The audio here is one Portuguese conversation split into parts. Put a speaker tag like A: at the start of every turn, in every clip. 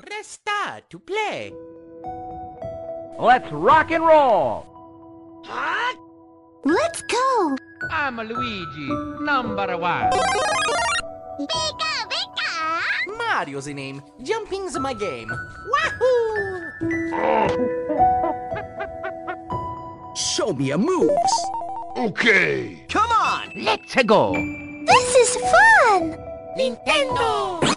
A: Press star to play.
B: Let's rock and roll!
C: Let's go!
A: I'm Luigi, number one.
C: Pika, pika!
A: Mario's the name. Jumping's my game. Wahoo!
D: Show me your moves.
E: Okay.
B: Come on, let's go!
C: This is fun!
A: Nintendo!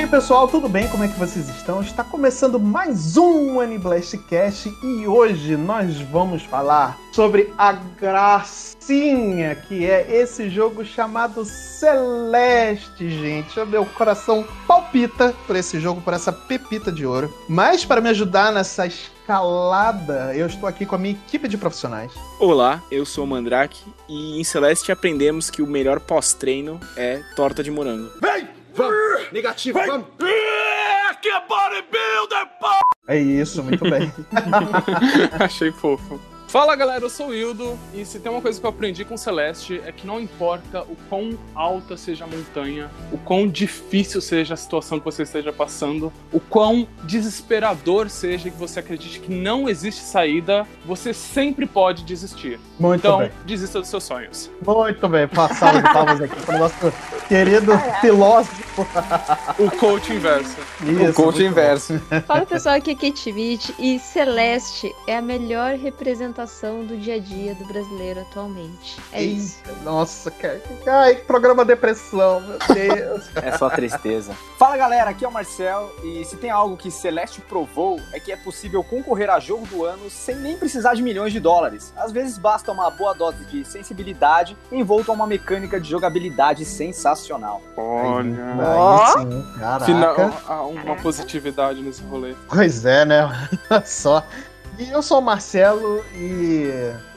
F: Aí pessoal, tudo bem? Como é que vocês estão? Está começando mais um Aniblast Cast e hoje nós vamos falar sobre a gracinha que é esse jogo chamado Celeste, gente. O meu coração palpita por esse jogo, por essa pepita de ouro. Mas para me ajudar nessa escalada, eu estou aqui com a minha equipe de profissionais.
G: Olá, eu sou o Mandrake e em Celeste aprendemos que o melhor pós-treino é torta de morango.
D: Vamos. Negativo, vamos.
F: É isso, muito bem.
H: Achei fofo. Fala galera, eu sou o Hildo e se tem uma coisa que eu aprendi com Celeste é que não importa o quão alta seja a montanha, o quão difícil seja a situação que você esteja passando, o quão desesperador seja que você acredite que não existe saída, você sempre pode desistir.
F: Muito
H: então,
F: bem.
H: desista dos seus sonhos.
F: Muito bem, passava de palmas aqui para o nosso querido filósofo.
H: O coach inverso.
F: Isso,
I: o coach inverso.
J: Fala pessoal, aqui é Kate Witt e Celeste é a melhor representação do dia a dia do brasileiro atualmente. É
F: Eita,
J: isso.
F: Nossa, cara. Ai, que programa depressão, meu Deus.
I: É só tristeza. Fala galera, aqui é o Marcel e se tem algo que Celeste provou é que é possível concorrer a jogo do ano sem nem precisar de milhões de dólares. Às vezes basta uma boa dose de sensibilidade envolto a uma mecânica de jogabilidade sensacional.
H: Olha.
F: Aí sim, caraca.
H: Final, uma positividade nesse rolê.
F: Pois é, né? Olha só. E eu sou o Marcelo e,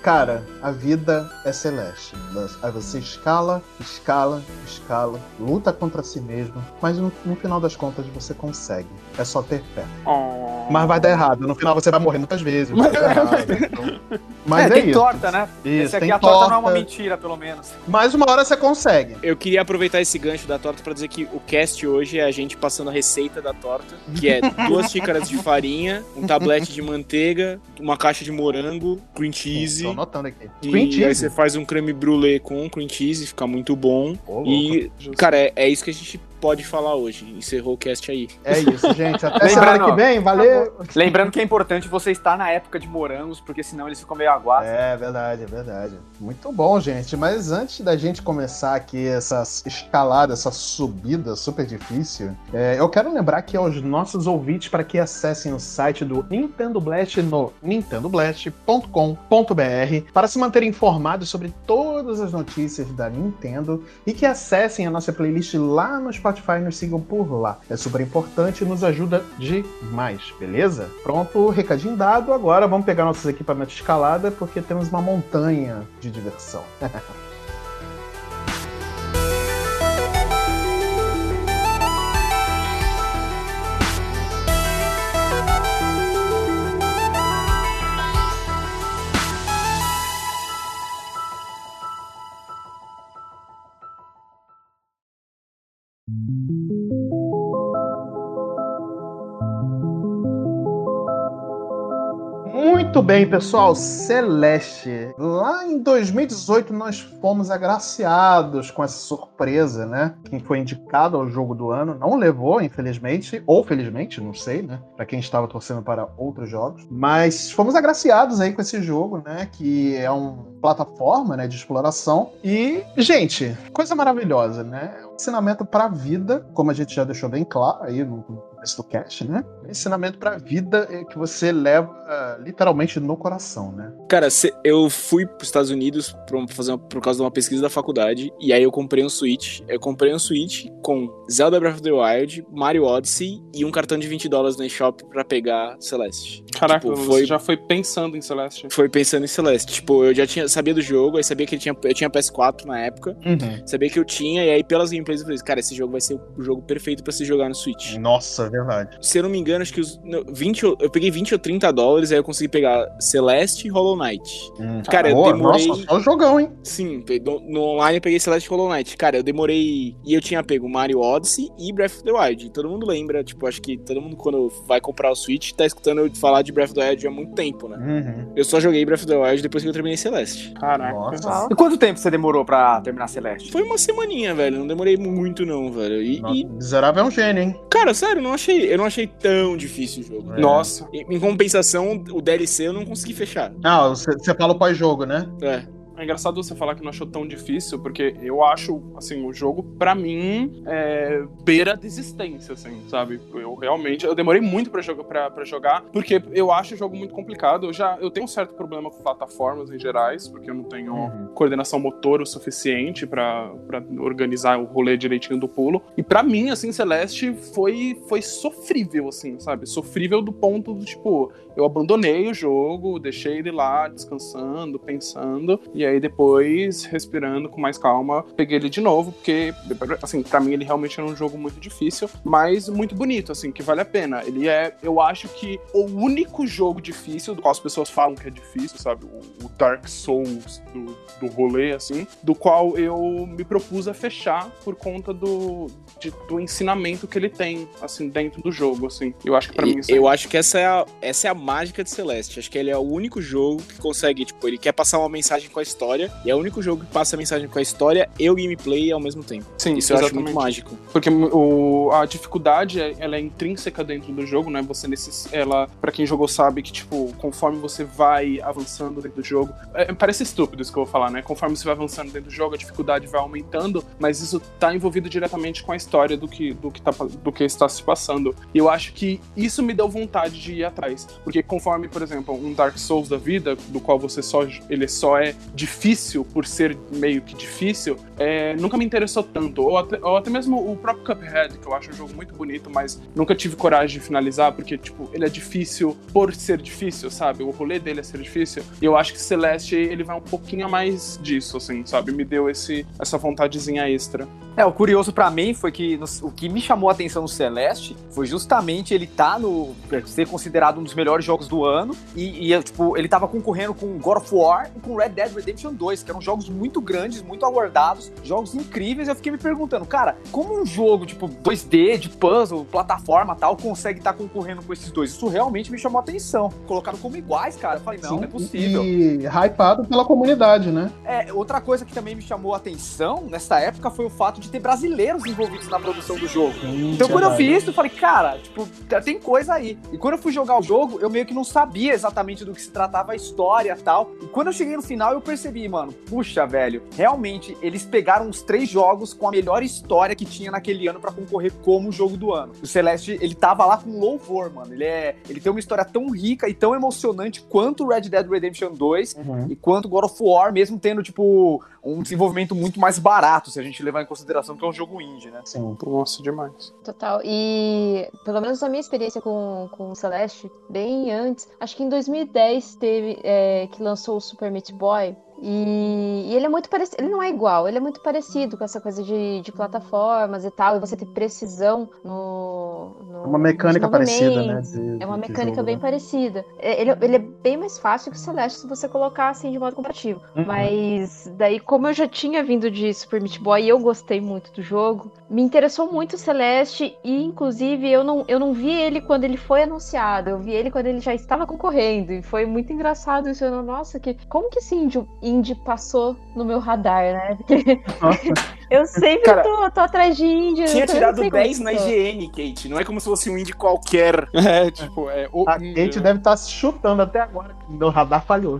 F: cara, a vida é celeste. Aí você escala, escala, escala, luta contra si mesmo, mas no, no final das contas você consegue. É só ter fé.
H: Oh.
F: Mas vai dar errado. No final você vai morrer muitas vezes. vai dar errado, então. Mas é,
I: tem
F: isso.
I: torta, né?
F: Isso,
I: Esse aqui
F: tem
I: a torta, não é
F: torta.
I: uma mentira, pelo menos.
F: Mas uma hora você consegue.
G: Eu queria aproveitar esse gancho da torta pra dizer que o cast hoje é a gente passando a receita da torta, que é duas xícaras de farinha, um tablete de manteiga, uma caixa de morango, cream cheese.
F: Anotando aqui.
G: E
F: Cream
G: aí
F: cheese.
G: você faz um creme brulee com cream cheese, fica muito bom. E, cara, é, é isso que a gente pode falar hoje. Encerrou o cast aí.
F: É isso, gente. Até
I: Lembrando,
F: semana que vem. Valeu.
I: Lembrando que é importante você estar na época de morangos, porque senão eles ficam meio aguados.
F: É verdade, é verdade. Muito bom, gente. Mas antes da gente começar aqui essa escalada, essa subida super difícil, é, eu quero lembrar aqui aos nossos ouvintes para que acessem o site do Nintendo Blast no nintendoblast.com.br para se manterem informados sobre todas as notícias da Nintendo e que acessem a nossa playlist lá no Spotify e nos sigam por lá. É super importante e nos ajuda demais, beleza? Pronto, recadinho dado. Agora vamos pegar nossos equipamentos de escalada porque temos uma montanha de diversão. Muito bem, pessoal. Celeste. Lá em 2018 nós fomos agraciados com essa surpresa, né? Quem foi indicado ao jogo do ano não levou, infelizmente, ou felizmente, não sei, né? Para quem estava torcendo para outros jogos, mas fomos agraciados aí com esse jogo, né? Que é uma plataforma, né? De exploração e, gente, coisa maravilhosa, né? Ensinamento para a vida, como a gente já deixou bem claro aí no começo do cast, né? O ensinamento pra vida é que você leva ah, literalmente no coração, né?
G: Cara, cê- eu fui pros Estados Unidos pra fazer uma- por causa de uma pesquisa da faculdade, e aí eu comprei um Switch. Eu comprei um Switch com Zelda Breath of the Wild, Mario Odyssey e um cartão de 20 dólares no eShop pra pegar Celeste.
H: Caraca,
G: Tipo,
H: você
G: foi-
H: já foi pensando em Celeste.
G: Foi pensando em Celeste. Tipo, eu já tinha, sabia do jogo, aí sabia que ele tinha, eu tinha PS4 na época, sabia que eu tinha, e aí pelas gameplays eu falei, cara, esse jogo vai ser o jogo perfeito pra se jogar no Switch.
F: Nossa, é verdade.
G: Se eu não me engano, acho que os no, 20, ou- eu peguei 20 ou 30 dólares, aí eu consegui pegar Celeste e Hollow Knight. Cara, eu
F: Boa,
G: demorei.
F: Nossa, só jogão, hein?
G: Sim, no, no online eu peguei Celeste e Hollow Knight. Cara, eu demorei. E eu tinha pego Mario Odyssey e Breath of the Wild. E todo mundo lembra, tipo, acho que todo mundo quando vai comprar o Switch tá escutando eu falar de Breath of the Wild há muito tempo, né?
F: Uhum.
G: Eu só joguei Breath of the Wild depois que eu terminei Celeste.
H: Caraca.
F: Nossa.
I: E quanto tempo você demorou pra terminar Celeste?
G: Foi uma semaninha, velho. Não demorei muito, não, velho. E,
F: Nossa,
G: e,
F: Miserável é um gênio, hein?
G: cara, sério, não achei, eu não achei tão difícil o jogo.
F: É.
H: Nossa.
G: Em, em compensação, o DLC eu não consegui fechar.
F: Ah, você você fala o pós-jogo, né?
G: É.
H: É engraçado você falar que não achou tão difícil, porque eu acho, assim, o jogo, pra mim, é beira a desistência, assim, sabe? Eu realmente, eu demorei muito pra jogar, pra, pra jogar, porque eu acho o jogo muito complicado. Eu já, eu tenho um certo problema com plataformas em gerais, porque eu não tenho
F: Uhum.
H: coordenação motor o suficiente pra, pra organizar o rolê direitinho do pulo. E pra mim, assim, Celeste foi, foi sofrível, assim, sabe? Sofrível do ponto do, tipo, eu abandonei o jogo, deixei ele lá descansando, pensando, e aí depois, respirando com mais calma, peguei ele de novo, porque, assim, pra mim ele realmente era um jogo muito difícil, mas muito bonito, assim, que vale a pena. Ele é, eu acho que o único jogo difícil, do qual as pessoas falam que é difícil, sabe? O, o Dark Souls do, do rolê, assim, do qual eu me propus a fechar por conta do, de- do ensinamento que ele tem, assim, dentro do jogo, assim. Eu acho que pra
G: E
H: mim isso é
G: eu acho que essa é, a, essa é a mágica de Celeste. Acho que ele é o único jogo que consegue, tipo, ele quer passar uma mensagem com a história, e é o único jogo que passa a mensagem com a história e o gameplay ao mesmo tempo.
H: Sim,
G: Isso eu acho muito mágico.
H: Porque o, a dificuldade, é- ela é intrínseca dentro do jogo, né? Você necess, ela, para quem jogou sabe que tipo, conforme você vai avançando dentro do jogo, é, parece estúpido isso que eu vou falar, né? Conforme você vai avançando dentro do jogo, a dificuldade vai aumentando, mas isso tá envolvido diretamente com a história do que do que tá do que está se passando. E eu acho que isso me deu vontade de ir atrás, porque conforme, por exemplo, um Dark Souls da vida, do qual você só ele só é difícil por ser meio que difícil, é, nunca me interessou tanto. Ou até, ou até mesmo o próprio Cuphead, que eu acho um jogo muito bonito, mas nunca tive coragem de finalizar, porque, tipo, ele é difícil por ser difícil, sabe? O rolê dele é ser difícil. E eu acho que Celeste, ele vai um pouquinho a mais disso, assim, sabe? Me deu esse, essa vontadezinha extra.
I: É, o curioso pra mim foi que no- o que me chamou a atenção no Celeste foi justamente ele tá no ser considerado um dos melhores jogos do ano e, e, tipo, ele tava concorrendo com God of War e com Red Dead Redemption 2, que eram jogos muito grandes, muito aguardados, jogos incríveis. Eu fiquei me perguntando, cara, como um jogo tipo 2D, de puzzle, plataforma, tal, consegue estar concorrendo com esses dois? Isso realmente me chamou a atenção. Colocaram como iguais, cara. Eu falei, não, não é possível.
F: E hypado pela comunidade, né?
I: É, outra coisa que também me chamou a atenção nessa época foi o fato de ter brasileiros envolvidos na produção do jogo. Então quando eu vi isso, eu falei, cara, tipo, tem coisa aí. E quando eu fui jogar o jogo, eu meio que não sabia exatamente do que se tratava a história e tal. E quando eu cheguei no final, eu percebi, mano, puxa, velho, realmente eles pegaram os três jogos com a melhor história que tinha naquele ano pra concorrer como jogo do ano. O Celeste, ele tava lá com louvor, mano. Ele é, ele tem uma história tão rica e tão emocionante quanto o Red Dead Redemption 2 e quanto God of War, mesmo tendo, tipo, um desenvolvimento muito mais barato, se a gente levar em consideração que é um jogo indie, né?
F: Sim.
H: Nossa, demais.
J: Total. E pelo menos a minha experiência com, com o Celeste, bem antes, acho que em 2010 teve é, que lançou o Super Meat Boy. E, e ele é muito parecido, ele não é igual, ele é muito parecido com essa coisa de, de plataformas e tal, e você ter precisão no. no
F: É uma mecânica parecida, né? de-
J: É uma mecânica
F: jogo,
J: bem
F: né?
J: parecida. É, Ele, ele é bem mais fácil que o Celeste se você colocar assim de modo comparativo.
F: Uhum.
J: Mas daí, como eu já tinha vindo de Super Meat Boy e eu gostei muito do jogo, me interessou muito o Celeste e, inclusive, eu não, eu não vi ele quando ele foi anunciado. Eu vi ele quando ele já estava concorrendo. E foi muito engraçado isso. Eu, nossa, que, como que esse indie, indie passou no meu radar, né?
F: Nossa.
J: Eu sempre
G: Cara,
J: tô, tô atrás de índio.
G: Tinha tirado
J: sei como
G: 10 na
J: que.
G: IGN, Kate. Não é como se fosse um indie qualquer.
H: É, tipo, é. O,
F: A Kate deve estar se chutando até agora. que Meu radar falhou.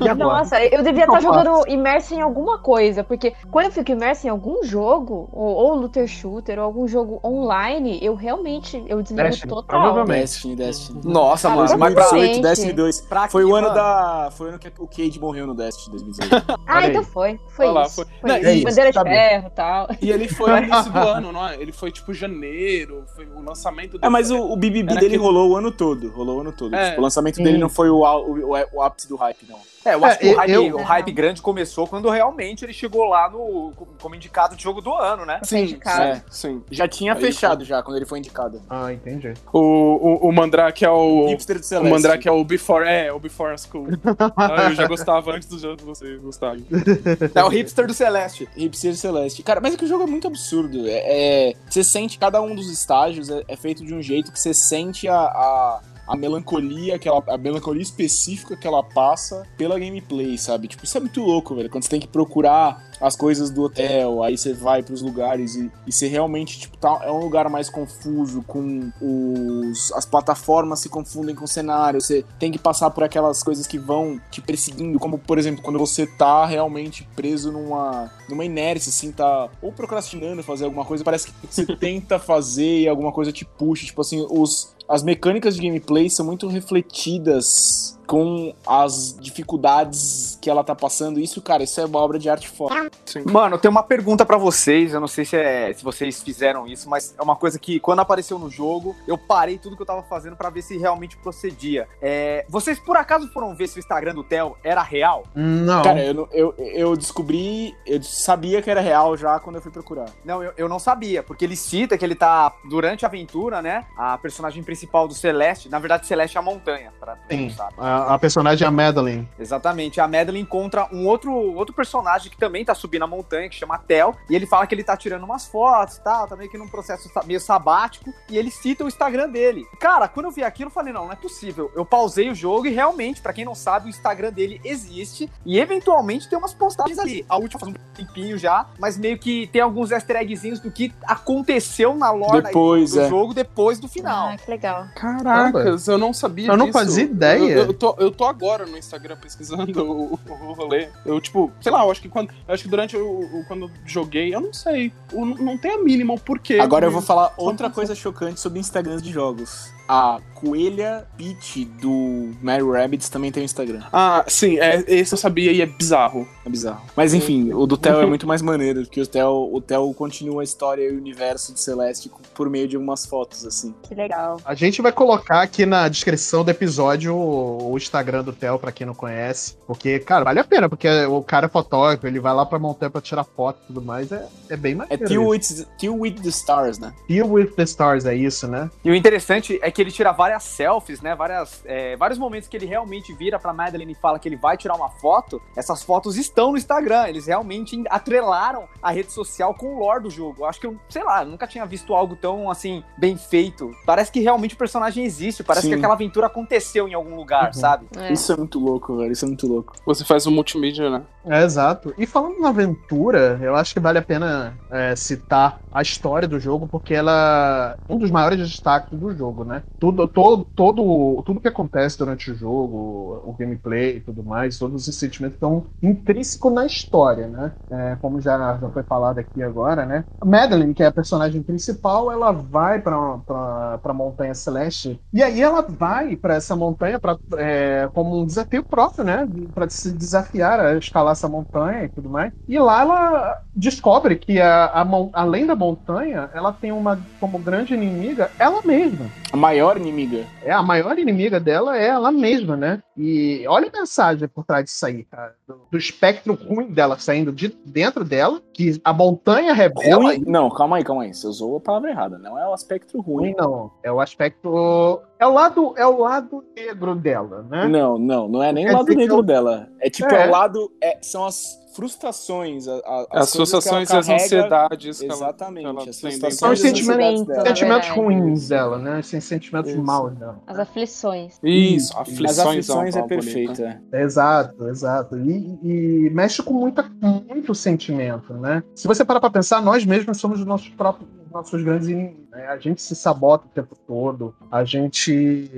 F: E agora?
J: Nossa, eu devia
F: O que
J: estar
F: faço?
J: jogando imerso em alguma coisa, porque quando eu fico imerso em algum jogo, ou, ou looter shooter, ou algum jogo online, eu realmente eu desligo
F: Destiny,
J: total.
F: provavelmente.
G: Destiny, Destiny.
I: Nossa,
J: Ah,
I: mano, mas pra,
J: provavelmente.
G: 2018, Destiny 2.
I: pra
G: Foi
I: quê,
G: o ano
I: mano?
G: da. Foi o ano que o Cade morreu no Destiny 2018.
J: Ah, então foi. Foi
H: Olha lá,
J: isso.
H: foi.
J: Foi
H: Não,
J: isso.
F: é isso,
J: Bandeira de
F: tá bem.
J: Ferro e tal.
H: E ele foi no início do ano, não é? Ele foi tipo janeiro, foi o lançamento
G: É, mas o, o BBB dele
H: aquele-
G: rolou o ano todo. Rolou o ano todo.
H: É.
G: Tipo, o lançamento
F: Sim.
G: dele não foi o, o, o ápice do hype, não.
I: É, eu acho
F: É,
I: que o hype,
F: eu-
I: o hype grande começou quando realmente ele chegou lá no como indicado de jogo do ano, né?
J: Foi indicado.
G: É.
H: Sim.
G: Já tinha
H: Aí
G: fechado já, quando ele foi indicado.
F: Ah, entendi.
H: O, o, o Mandrake é o.
G: Hipster do
H: O
G: Celeste.
H: Mandrake é o Before. É, o Before School. Ah, eu já gostava antes do jogo você gostar.
I: É o hipster do Celeste.
G: Hipster Celeste. Cara, mas é que o jogo é muito absurdo. É, é- você sente cada um dos estágios é, é feito de um jeito que você sente a, a, a melancolia, aquela, a melancolia específica que ela passa pela gameplay, sabe? Tipo, isso é muito louco, velho. Quando você tem que procurar as coisas do hotel, aí você vai pros lugares e, e você realmente, tipo, tá, é um lugar mais confuso, com os. As plataformas se confundem com o cenário, você tem que passar por aquelas coisas que vão te perseguindo, como por exemplo, quando você tá realmente preso numa, numa inércia, assim, tá ou procrastinando fazer alguma coisa, parece que você tenta fazer e alguma coisa te puxa, tipo assim, os. As mecânicas de gameplay são muito refletidas com as dificuldades que ela tá passando. Isso, cara, isso é uma obra de arte foda.
I: Mano, eu tenho uma pergunta pra vocês. Eu não sei se, é, se vocês fizeram isso, mas é uma coisa que quando apareceu no jogo, eu parei tudo que eu tava fazendo pra ver se realmente procedia. É, vocês por acaso foram ver se o Instagram do Theo era real?
F: Não.
G: Cara, eu, eu, eu descobri, eu sabia que era real já quando eu fui procurar.
I: Não, eu, eu não sabia, porque ele cita que ele tá durante a aventura, né? A personagem principal do Celeste, na verdade, Celeste é a montanha, pra quem não sabe.
F: A, personagem é a Madeline.
I: Exatamente. A Madeline encontra um outro, outro personagem que também tá subindo a montanha, que chama Tel, e ele fala que ele tá tirando umas fotos e tal, tá meio que num processo meio sabático, e ele cita o Instagram dele. Cara, quando eu vi aquilo, eu falei, não, não é possível. Eu pausei o jogo e realmente, pra quem não sabe, o Instagram dele existe, e eventualmente tem umas postagens ali. A última faz um tempinho já, mas meio que tem alguns easter eggzinhos do que aconteceu na lore
G: Depois,
I: do
G: é.
I: jogo depois do final.
J: Ah, que legal.
H: Caracas, eu não sabia
F: Eu não
H: disso.
F: fazia ideia.
H: Eu, eu tô, eu tô agora no Instagram pesquisando o, o rolê. Eu, tipo, sei lá, eu acho que quando. eu acho que durante o, o- quando eu joguei, eu não sei. o- não tem a mínima o porquê.
G: Agora eu vou falar outra coisa chocante sobre Instagrams de jogos. A Coelha Peach do Mario Rabbids também tem um Instagram.
H: Ah, sim, é, esse eu sabia e é bizarro.
G: É bizarro. Mas enfim, o do Theo é muito mais maneiro, porque o Theo, o Theo continua a história e o universo de Celeste por meio de algumas fotos, assim.
J: Que legal.
F: A gente vai colocar aqui na descrição do episódio o, o Instagram do Theo, pra quem não conhece. Porque, cara, vale a pena, porque o cara é fotógrafo, ele vai lá pra montanha pra tirar foto e tudo mais. É, é bem
G: É
F: maneiro.
G: Till
F: isso.
G: with, Till with the Stars, né?
F: Till with the Stars, é isso, né?
I: E o interessante é que ele tira várias selfies, né? Várias, é, vários momentos que ele realmente vira pra Madeline e fala que ele vai tirar uma foto. Essas fotos estão no Instagram. Eles realmente atrelaram a rede social com o lore do jogo. Eu acho que eu, sei lá, nunca tinha visto algo tão, assim, bem feito. Parece que realmente o personagem existe. Parece
G: Sim.
I: que aquela aventura aconteceu em algum lugar,
F: Uhum.
I: sabe?
J: É.
G: Isso é muito louco, velho. Isso é muito louco.
H: Você faz o multimídia, né?
F: É, exato. E falando na aventura, eu acho que vale a pena é, citar a história do jogo, porque ela é um dos maiores destaques do jogo, né? Tudo, todo, todo, tudo que acontece durante o jogo, o gameplay e tudo mais, todos esses sentimentos estão intrínsecos na história, né? É, como já, já foi falado aqui agora, né? A Madeline, que é a personagem principal, ela vai pra, pra Montanha Celeste, e aí ela vai pra essa montanha pra, é, como um desafio próprio, né? Pra se desafiar a escalar essa montanha e tudo mais. E lá ela descobre que a, a além da montanha, ela tem uma como grande inimiga ela mesma.
G: A maior inimiga.
F: É, a maior inimiga dela é ela mesma, né? E olha a mensagem por trás disso aí, cara. Do, do espectro ruim dela saindo de dentro dela, que a montanha revela.
G: Ruim? Não, calma aí, calma aí. Você usou a palavra errada. Não é o aspecto ruim.
F: Ruim não. É o aspecto. É É o lado, é o lado negro dela, né?
G: Não, não, não é nem o lado negro
F: eu-
G: dela. É tipo,
F: É.
G: é o lado. é- são as frustrações, a- a-
H: As
G: ela
H: frustrações e as ansiedades ela-
G: Exatamente.
H: ela
G: as frustrações
F: São os
G: as
F: sentimentos,
G: dela.
F: sentimentos
J: verdade.
F: ruins dela, né? Sem sentimentos
G: Isso.
F: maus dela.
J: As aflições.
H: Isso,
F: Isso.
H: aflições,
G: As aflições é
H: palavra bonita.
G: perfeita.
F: Exato, exato. E, e mexe com muita, com muito sentimento, né? Se você parar pra pensar, nós mesmos somos os nossos próprios nossos grandes inimigos. Né? A gente se sabota o tempo todo. A gente.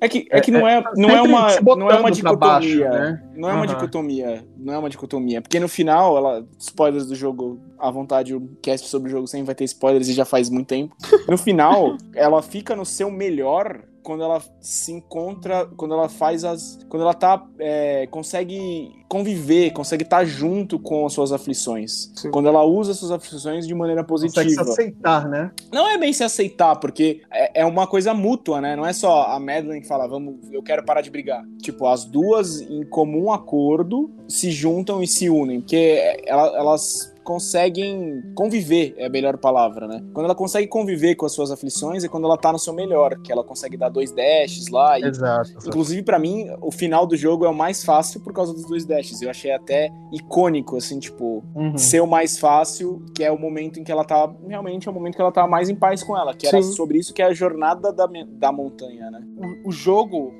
G: É que, é que não é, não é
F: sempre
G: uma,
F: se
G: não é uma
F: pra baixo,
G: dicotomia.
F: né?
G: Não é uma
F: Aham.
G: dicotomia. Não é uma dicotomia. Porque no final, ela. Spoilers do jogo, à vontade, o cast sobre o jogo sempre vai ter spoilers e já faz muito tempo. No final, ela fica no seu melhor quando ela se encontra, quando ela faz as. Quando ela tá. é, consegue conviver, consegue estar junto com as suas aflições.
H: Sim.
G: Quando ela usa as suas aflições de maneira
F: Consegue se
G: positiva.
F: aceitar, né?
G: Não é bem se aceitar, porque é, é uma coisa mútua, né? Não é só a Madeline que fala, vamos, eu quero parar de brigar. Tipo, as duas, em comum acordo, se juntam e se unem, porque ela- elas conseguem conviver, é a melhor palavra, né? Quando ela consegue conviver com as suas aflições é quando ela tá no seu melhor, que ela consegue dar dois dashes lá e
F: Exato.
G: Inclusive, pra mim, o final do jogo é o mais fácil por causa dos dois dashes. Eu achei até icônico, assim, tipo,
F: Uhum.
G: ser o mais fácil, que é o momento em que ela tá. Realmente é o momento que ela tá mais em paz com ela. Que era
H: Sim.
G: sobre isso que é a jornada da, da montanha, né?
H: o, o jogo,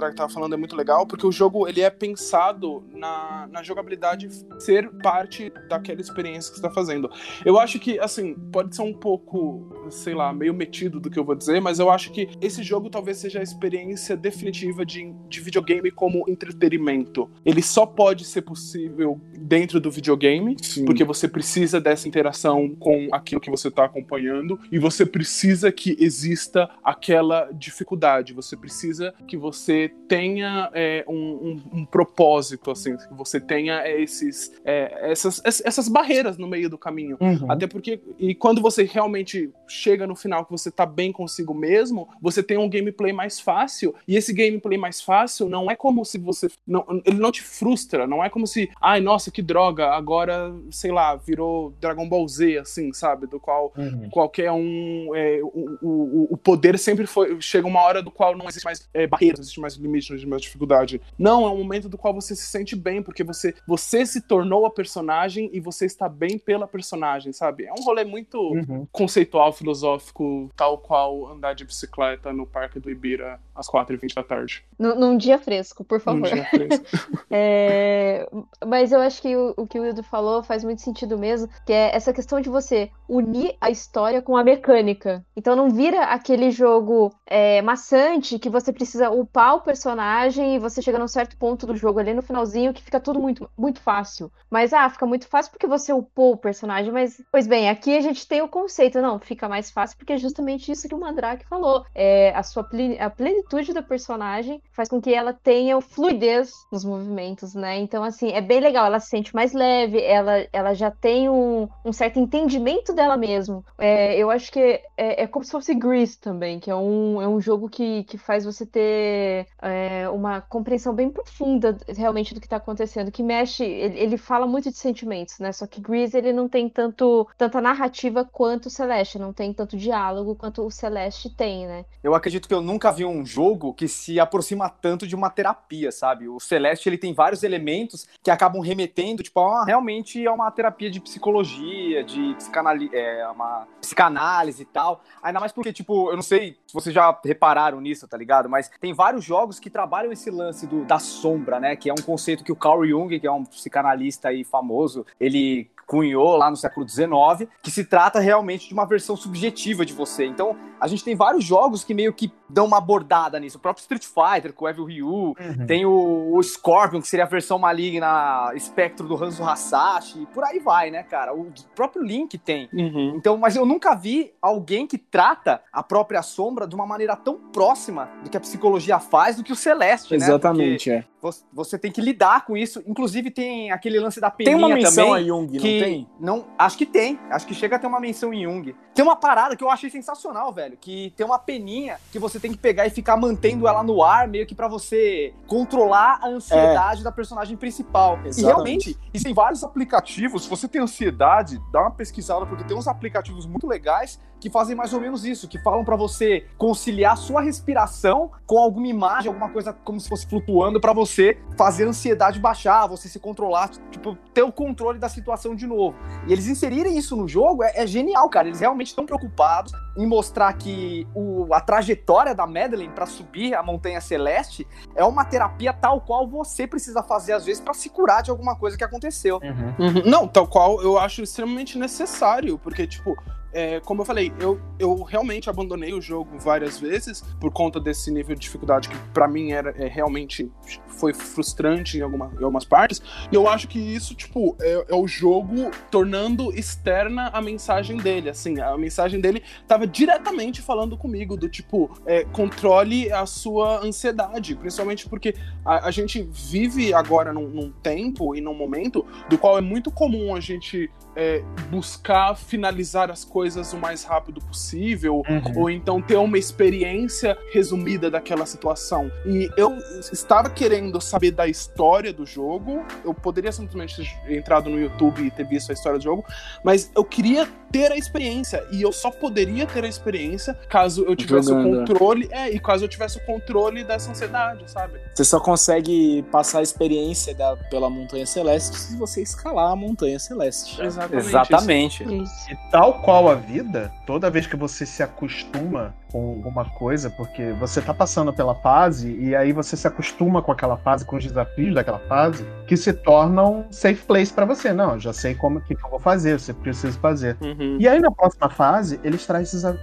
H: Mandrake tava falando é muito legal, porque o jogo ele é pensado na, na jogabilidade ser parte daquela experiência que você tá fazendo. Eu acho que, assim, pode ser um pouco, sei lá, meio metido do que eu vou dizer, mas eu acho que esse jogo talvez seja a experiência definitiva de, de videogame como entretenimento. Ele só pode ser possível dentro do videogame, porque você precisa dessa interação com aquilo que você está acompanhando e você precisa que exista aquela dificuldade. Você precisa que você tenha é, um, um- um propósito, assim, que você tenha esses, é, essas, ess- essas barreiras no meio do caminho.
F: Uhum.
H: Até porque, e quando você realmente chega no final que você tá bem consigo mesmo, você tem um gameplay mais fácil. E esse gameplay mais fácil não é como se você. Não, ele não te frustra, não é como se, ai, nossa, que droga, agora, sei lá, virou Dragon Ball Z, assim, sabe? Do qual
F: Uhum.
H: qualquer um. é, o, o, o poder sempre foi. Chega uma hora do qual não existe mais é, barreiras, não existe mais limite, não existe mais dificuldade. Não, é um momento do qual você se sente bem, porque você, você se tornou a personagem e você está bem pela personagem, sabe? É um rolê muito
F: Uhum.
H: conceitual, filosófico, tal qual andar de bicicleta no Parque do Ibira às 4h20 da tarde.
J: Num, num dia fresco, por favor.
H: dia fresco.
J: É, mas eu acho que o, o que o Wildo falou faz muito sentido mesmo, que é essa questão de você unir a história com a mecânica. Então não vira aquele jogo é, maçante que você precisa upar o personagem e você chega num certo ponto do jogo ali no finalzinho que fica tudo muito, muito fácil. Mas ah, fica muito fácil porque você upou o personagem, mas pois bem, aqui a gente tem o conceito, não, fica mais fácil porque é justamente isso que o Mandrake falou. É, a sua plen- a plenitude da personagem faz com que ela tenha fluidez nos movimentos, né? Então, assim, é bem legal. Ela se sente mais leve, ela, ela já tem um, um certo entendimento dela mesmo. É, eu acho que é, é como se fosse Grease também, que é um, é um jogo que, que faz você ter é, uma compreensão bem profunda realmente do que tá acontecendo, que mexe, ele, ele fala muito de sentimentos, né? Só que Grease ele não tem tanto tanta narrativa quanto o Celeste, não tem tanto diálogo quanto o Celeste tem, né?
I: Eu acredito que eu nunca vi um jogo que se aproxima tanto de uma terapia, sabe? O Celeste ele tem vários elementos que acabam remetendo, tipo, a uma- realmente a uma terapia de psicologia, de psicanali é, uma psicanálise e tal. Ainda mais porque, tipo, eu não sei se vocês já repararam nisso, tá ligado? Mas tem vários jogos que trabalham esse lance do, da sombra, né? Que é um conceito que o Carl Jung, que é um psicanalista aí famoso, ele cunhou lá no século XIX, que se trata realmente de uma versão subjetiva de você. Então, a gente tem vários jogos que meio que dão uma abordada nisso. O próprio Street Fighter, com o Evil Ryu,
F: Uhum.
I: tem o, o Scorpion, que seria a versão maligna espectro do Hanzo Hasashi, e por aí vai, né, cara? O próprio Link tem.
H: Uhum.
I: Então, mas eu nunca vi alguém que trata a própria sombra de uma maneira tão próxima do que a psicologia faz do que o Celeste, né?
G: Exatamente, é.
I: Porque você tem que lidar com isso. Inclusive tem aquele lance da
G: Tem
I: peninha
G: uma menção
I: também.
G: a Jung, não
I: que
G: tem?
I: não acho que tem acho que chega a ter uma menção em Jung tem uma parada que eu achei sensacional velho que tem uma peninha que você tem que pegar e ficar mantendo ela no ar meio que pra você controlar a ansiedade da personagem principal e
G: Exatamente.
I: realmente
K: E tem vários aplicativos. Se você tem ansiedade, dá uma pesquisada, porque tem uns aplicativos muito legais
I: que fazem mais ou menos isso, que falam pra você conciliar sua respiração com alguma imagem, alguma coisa como se fosse flutuando pra você fazer a ansiedade baixar, você se controlar, tipo, ter o controle da situação de novo. E eles inserirem isso no jogo é, é genial, cara. Eles realmente estão preocupados em mostrar que o- a trajetória da Madeline pra subir a Montanha Celeste é uma terapia tal qual você precisa fazer às vezes pra se curar de alguma coisa que aconteceu.
H: Uhum. Não, tal qual eu acho extremamente necessário, porque, tipo, é, como eu falei, eu, eu realmente abandonei o jogo várias vezes por conta desse nível de dificuldade que pra mim era é, realmente foi frustrante em, alguma, em algumas partes. E eu acho que isso, tipo, é, é o jogo tornando externa a mensagem dele. Assim, a mensagem dele tava diretamente falando comigo, do tipo, é, controle a sua ansiedade, principalmente porque a, a gente vive agora num, num tempo e num momento do qual é muito comum a gente é, buscar finalizar as coisas o mais rápido possível,
F: Uhum.
H: ou então ter uma experiência resumida daquela situação. E eu estava querendo saber da história do jogo, eu poderia simplesmente ter entrado no YouTube e ter visto a história do jogo, mas eu queria ter a experiência, e eu só poderia ter a experiência caso eu tivesse
G: Jogando.
H: o controle, é, e caso eu tivesse o controle dessa ansiedade, sabe?
G: Você só consegue passar a experiência da, pela Montanha Celeste se você escalar a Montanha Celeste.
H: Exatamente.
I: Exatamente.
J: Isso.
F: E tal qual a vida, toda vez que você se acostuma com alguma coisa, porque você tá passando pela fase e aí você se acostuma com aquela fase, com os desafios daquela fase, que se tornam safe place pra você. Não, eu já sei como que eu vou fazer, você precisa fazer.
H: Uhum.
F: E aí na próxima fase, eles trazem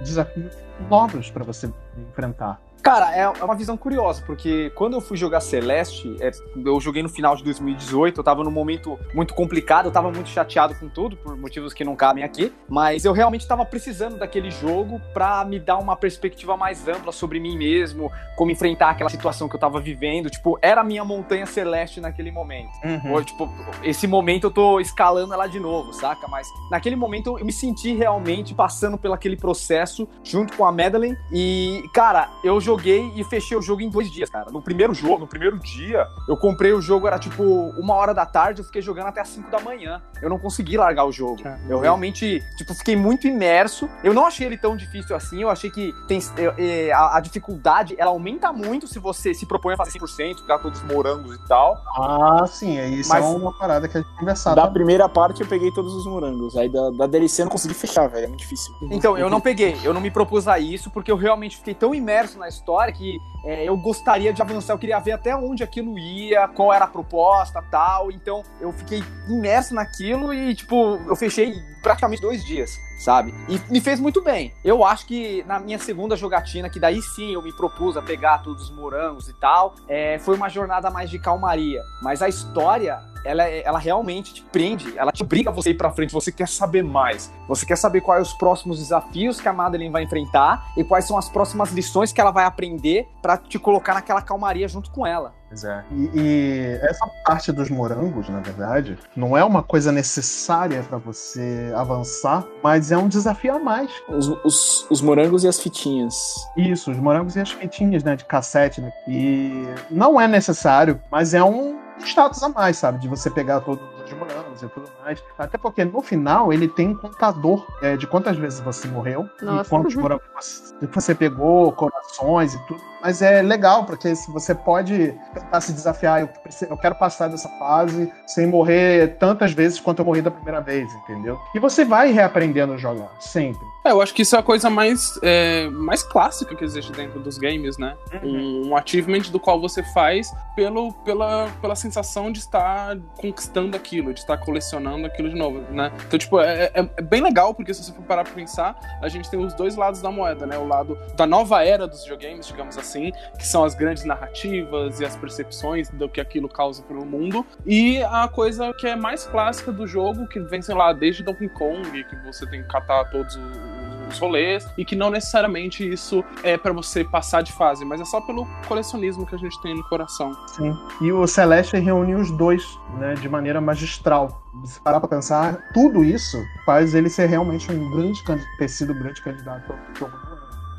F: desafios novos pra você enfrentar.
I: Cara, é é uma visão curiosa, porque quando eu fui jogar Celeste, é, eu joguei no final de 2018, eu tava num momento muito complicado, eu tava muito chateado com tudo, por motivos que não cabem aqui, mas eu realmente tava precisando daquele jogo pra me dar uma perspectiva mais ampla sobre mim mesmo, como enfrentar aquela situação que eu tava vivendo, tipo, era a minha montanha celeste naquele momento. Ou, tipo, esse momento eu tô escalando ela de novo, saca? Mas naquele momento eu me senti realmente passando pelo aquele processo junto com a Madeline. E, cara, eu joguei e fechei o jogo em dois dias, cara. No primeiro jogo, no primeiro dia, eu comprei o jogo, era tipo uma hora da tarde, eu fiquei jogando até as 5 da manhã. Eu não consegui largar o jogo. Eu realmente, tipo, fiquei muito imerso. Eu não achei ele tão difícil assim. Eu achei que tem, eu- eh, a, a dificuldade, ela aumenta muito se você se propõe a fazer 100%, pegar todos os morangos e tal.
F: Ah, sim, é isso
I: Mas-
F: é uma parada que a gente conversava.
G: Da primeira parte eu peguei todos os morangos. Aí da, da DLC eu não consegui fechar, velho. É muito difícil.
I: Então, eu não peguei, eu não me propus a isso, porque eu realmente fiquei tão imerso na história que é, eu gostaria de avançar, eu queria ver até onde aquilo ia, qual era a proposta tal. Então, eu fiquei imerso naquilo e, tipo, eu fechei praticamente dois dias, sabe? E me fez muito bem. Eu acho que na minha segunda jogatina, que daí sim eu me propus a pegar todos os morangos e tal, é, foi uma jornada mais de calmaria. Mas a história. Ela, ela realmente te prende, ela te obriga a você ir pra frente, você quer saber mais. Você quer saber quais os próximos desafios que a Madeline vai enfrentar e quais são as próximas lições que ela vai aprender pra te colocar naquela calmaria junto com ela.
F: Pois é. E, e essa parte dos morangos, na verdade, não é uma coisa necessária pra você avançar, mas é um desafio a mais.
G: Os, os, os morangos e as fitinhas.
F: Isso, os morangos e as fitinhas, né, de cassete, né? E não é necessário, mas é um status a mais, sabe? De você pegar todos os morangos e tudo mais. Até porque no final ele tem um contador é, de quantas vezes você morreu e
J: Nossa.
F: quantos morangos você, você pegou, corações e tudo. Mas é legal, porque se você pode tentar se desafiar, eu, preciso- eu quero passar dessa fase sem morrer tantas vezes quanto eu morri da primeira vez, entendeu? E você vai reaprendendo a jogar, sempre.
H: É, eu acho que isso é a coisa mais, é, mais clássica que existe dentro dos games, né? Um, um achievement do qual você faz pelo, pela, pela sensação de estar conquistando aquilo, de estar colecionando aquilo de novo, né? Então, tipo, é, é- é bem legal, porque se você for parar pra pensar, a gente tem os dois lados da moeda, né? O lado da nova era dos videogames, digamos assim, que são as grandes narrativas e as percepções do que aquilo causa pelo mundo, e a coisa que é mais clássica do jogo, que vem, sei lá, desde Donkey Kong, que você tem que catar todos os os rolês, e que não necessariamente isso é pra você passar de fase, mas é só pelo colecionismo que a gente tem no coração.
F: Sim. E o Celeste reúne os dois, né, de maneira magistral. Se parar pra pensar, tudo isso faz ele ser realmente um grande ter sido um grande candidato ao jogo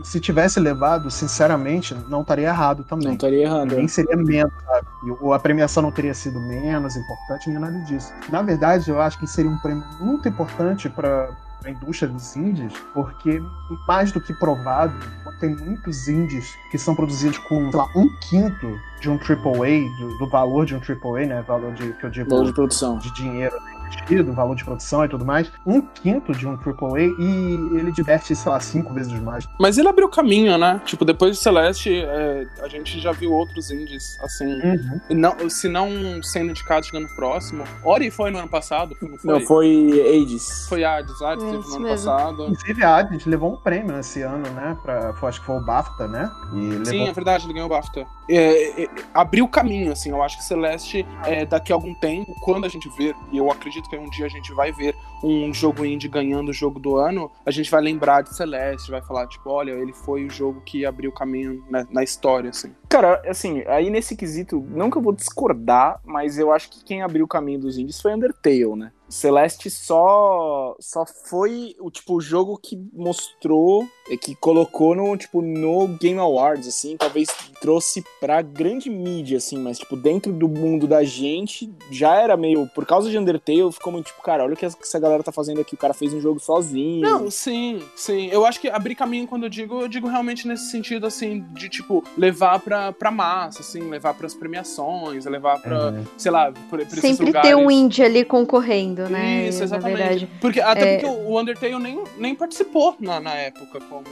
F: se tivesse levado, sinceramente, não estaria errado também.
G: Não estaria errado.
F: Nem seria menos, sabe? E o- a premiação não teria sido menos importante, nem nada disso. Na verdade, eu acho que seria um prêmio muito importante para a indústria dos indies, porque mais do que provado, tem muitos indies que são produzidos com, sei lá, um quinto de um AAA, do, do valor de um AAA, né? Valor de, que eu digo
G: Valor de produção.
F: de dinheiro investido, valor de produção e tudo mais, um quinto de um AAA e ele diverte, sei lá, cinco vezes mais.
H: Mas ele abriu caminho, né? Tipo, depois de Celeste, é, a gente já viu outros indies, assim.
F: Uhum.
H: Não, se não sendo indicado chegando próximo. Ori foi no ano passado? Não foi?
G: Não, foi Ages.
H: Foi Hades, Hades teve no ano
J: mesmo.
H: passado.
F: Inclusive, a Hades levou um prêmio esse ano, né? Pra, foi, acho que foi o BAFTA, né? E
H: Sim,
F: levou
H: é verdade, ele ganhou o BAFTA. É, é, abriu caminho, assim, eu acho que Celeste, é, daqui a algum tempo, quando a gente ver, e eu acredito que um dia a gente vai ver um jogo indie ganhando o jogo do ano, a gente vai lembrar de Celeste, vai falar, tipo, olha, ele foi o jogo que abriu caminho na, na história, assim.
G: Cara, assim, aí nesse quesito, não que eu vou discordar, mas eu acho que quem abriu o caminho dos indies foi Undertale, né? Celeste só só foi o tipo o jogo que mostrou, é, que colocou no tipo no Game Awards assim, talvez trouxe pra grande mídia assim, mas tipo dentro do mundo da gente já era meio por causa de Undertale, ficou muito tipo, cara, olha o que essa galera tá fazendo aqui, o cara fez um jogo sozinho.
H: Não, sim, sim. Eu acho que abrir caminho, quando eu digo, eu digo realmente nesse sentido, assim, de, tipo, levar pra, pra massa, assim, levar pras premiações, levar pra, sei lá, pra, pra esses
J: Sempre
H: lugares.
J: ter um indie ali concorrendo, né?
H: Isso, exatamente.
J: verdade.
H: Porque, até
J: É.
H: porque o Undertale nem, nem participou na, na época como,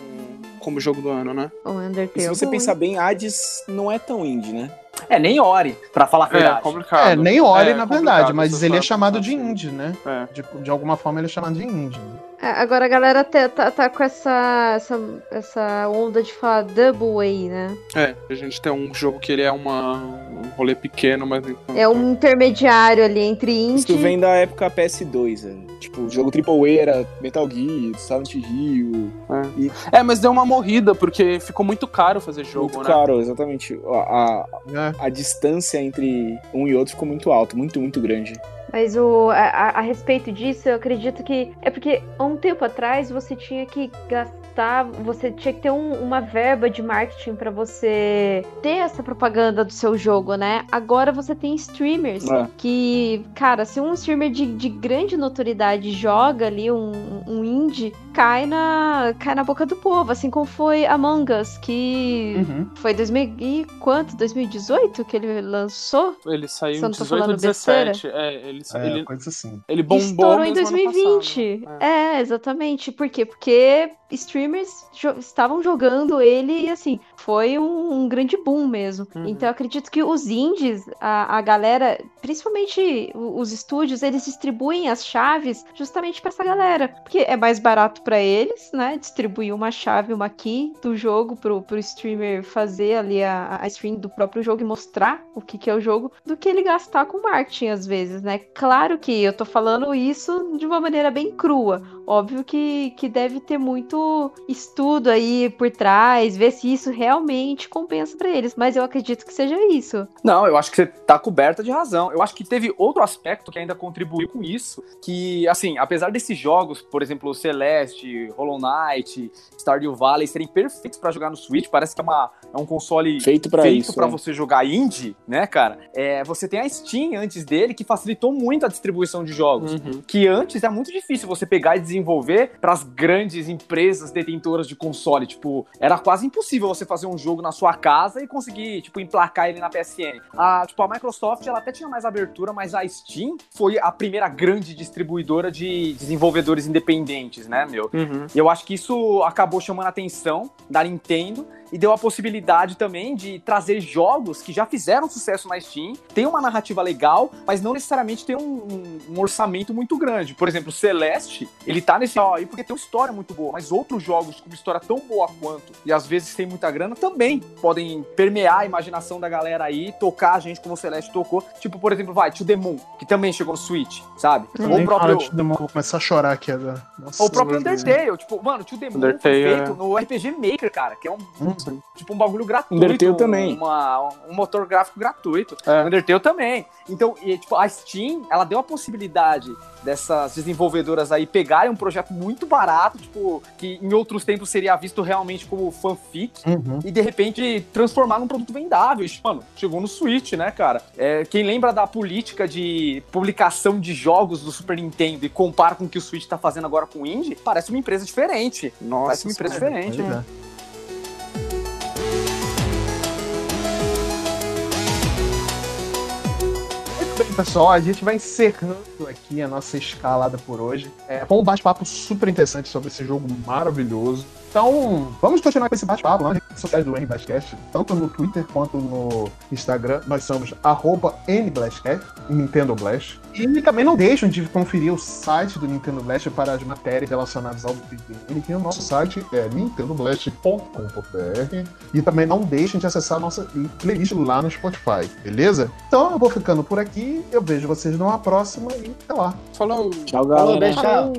H: como jogo do ano, né?
J: O Undertale.
G: E se você pensar bem, Hades não é tão indie, né?
I: É, nem Ore, pra falar a verdade.
H: complicado.
F: É, nem Ori,
H: É,
F: na verdade, mas ele é chamado de
H: assim.
F: indie, né?
H: É.
F: De, de alguma forma ele é chamado de indie.
J: É, Agora a galera tá, tá, tá com essa, essa, essa onda de falar double A, né?
H: É, a gente tem um jogo que ele é uma, um rolê pequeno, mas...
J: É um intermediário ali entre
G: Isso
J: indie.
G: vem da época PS2, né? Tipo, o jogo AAA era Metal Gear, Silent Hill. E
H: É, mas deu uma morrida, porque ficou muito caro fazer jogo,
G: muito
H: né?
G: caro, exatamente. A, a,
F: É.
G: a distância entre um e outro ficou muito alta, muito, muito grande.
J: Mas o, a, a- respeito disso, eu acredito que. É porque há um tempo atrás você tinha que gastar. Você tinha que ter um- uma verba de marketing pra você ter essa propaganda do seu jogo, né? Agora você tem streamers
G: É.
J: que, cara, se um streamer de, de grande notoriedade joga ali um, um indie, cai na, cai na boca do povo. Assim como foi Among Us, que
F: Uhum.
J: foi 2000 e quanto? 2018 que ele lançou?
H: Ele saiu em
J: não tá
H: 18
J: falando
H: ou 17. É, ele,
F: É,
H: ele,
F: coisa assim.
H: ele bombou
J: Estourou em
H: mesmo ano
J: 2020.
H: passado.
J: É. exatamente. Por quê? Porque streamers jo- estavam jogando ele e assim, foi um, um grande boom mesmo.
H: Uhum.
J: Então eu acredito que os indies, a, a galera, principalmente os estúdios, eles distribuem as chaves justamente pra essa galera. Porque é mais barato pra eles, né? Distribuir uma chave, uma key do jogo pro, pro streamer fazer ali a, a stream do próprio jogo e mostrar o que, que é o jogo, do que ele gastar com marketing às vezes, né? Claro que eu tô falando isso de uma maneira bem crua. Óbvio que, que deve ter muito estudo aí por trás, ver se isso realmente compensa pra eles. Mas eu acredito que seja isso.
I: Não, eu acho que você tá coberta de razão. Eu acho que teve outro aspecto que ainda contribuiu com isso, que, assim, apesar desses jogos, por exemplo, Celeste, Hollow Knight, Stardew Valley, serem perfeitos pra jogar no Switch, parece que é, uma, é um console
G: Feito pra
I: feito
G: isso.
I: pra
G: é.
I: você jogar indie, né, cara? É, você tem a Steam antes dele, que facilitou muito a distribuição de jogos.
H: Uhum.
I: Que antes é muito difícil você pegar e desenvolver para as grandes empresas detentoras de console. Tipo, era quase impossível você fazer um jogo na sua casa e conseguir, tipo, emplacar ele na PSN. A, tipo, a Microsoft, ela até tinha mais abertura, mas a Steam foi a primeira grande distribuidora de desenvolvedores independentes, né, meu?
H: Uhum.
I: E eu acho que isso acabou chamando a atenção da Nintendo e deu a possibilidade também de trazer jogos que já fizeram sucesso na Steam, tem uma narrativa legal, mas não necessariamente tem um, um- um orçamento muito grande. Por exemplo, Celeste, ele tá nesse ó, aí porque tem uma história muito boa, mas outros jogos com uma história tão boa quanto, e às vezes tem muita grana, também podem permear a imaginação da galera aí, tocar a gente como o Celeste tocou. Tipo, por exemplo, vai, To The Moon, que também chegou no Switch, sabe? Ou
F: Nem
I: o próprio...
F: fala de Demon, vou começar a chorar aqui agora. Nossa,
I: Ou o próprio. Undertale, tipo, mano, To The Moon
H: Undertale,
I: foi feito
H: é.
I: no RPG Maker, cara, que é um, Tipo, um bagulho gratuito.
G: Undertale também.
I: Uma, um motor gráfico gratuito.
H: É.
I: Undertale também. Então, e, tipo, a Steam, ela deu a possibilidade dessas desenvolvedoras aí pegarem um projeto muito barato, tipo, que em outros tempos seria visto realmente como fanfic,
F: Uhum.
I: e de repente transformar num produto vendável. Isso, mano, chegou no Switch, né, cara? É, quem lembra da política de publicação de jogos do Super Nintendo e compara com o que o Switch tá fazendo agora com o Indie, parece uma empresa diferente.
G: Nossa,
I: parece uma empresa diferente.
F: Pois é. Pessoal, a gente vai encerrando aqui a nossa escalada por hoje. É, foi um bate-papo super interessante sobre esse jogo maravilhoso. Então, vamos continuar com esse bate-papo lá nas redes sociais do NBlastcast, tanto no Twitter quanto no Instagram. Nós somos arroba NBlastcast, Nintendo Blast. E também não deixem de conferir o site do Nintendo Blast para as matérias relacionadas ao videogame, que o nosso site é nintendoblast.com.br. E também não deixem de acessar a nossa playlist lá no Spotify, beleza? Então eu vou ficando por aqui, eu vejo vocês numa próxima e até lá.
H: Falou.
G: Tchau,
I: Falou,
G: galera.
I: beijo, tchau.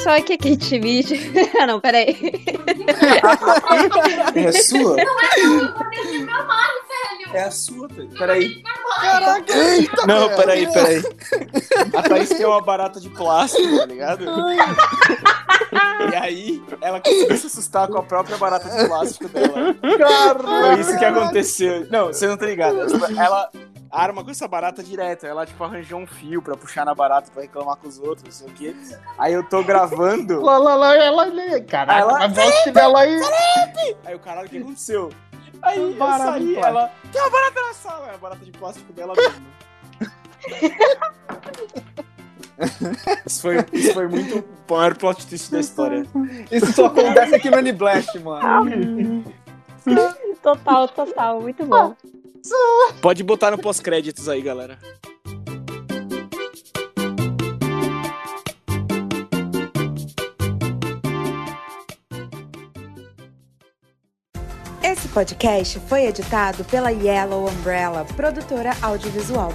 J: Pessoal, aqui é Kate Schmidt. ah, não, peraí.
G: É sua?
C: Não é não, eu botei o meu nome, velho.
G: É a sua, Thaís. Peraí.
K: Caraca, eita,
G: Não,
K: velho.
G: peraí, peraí. A Thaís tem uma barata de plástico, tá ligado? E aí, ela conseguiu se assustar com a própria barata de plástico dela. Foi isso que aconteceu. Não, você não tá ligado. Tipo, Ela arma com essa barata direto. Ela, tipo, arranjou um fio pra puxar na barata pra reclamar com os outros, não sei o quê. Aí eu tô gravando.
F: Lá, lá, lá, ela, ela, caraca,
G: Ela-
F: mas volte dela aí.
G: Aí o caralho, o que aconteceu? Aí eu
F: Barata de
G: saí, ela. Tem uma barata na sala, é a barata de plástico dela mesmo. Isso foi, isso foi muito o maior plot twist da história.
I: Isso só acontece aqui no Aniblast, mano.
J: Total, total, muito bom.
G: Pode botar no pós-créditos aí, galera.
L: Esse podcast foi editado pela Yellow Umbrella, produtora audiovisual.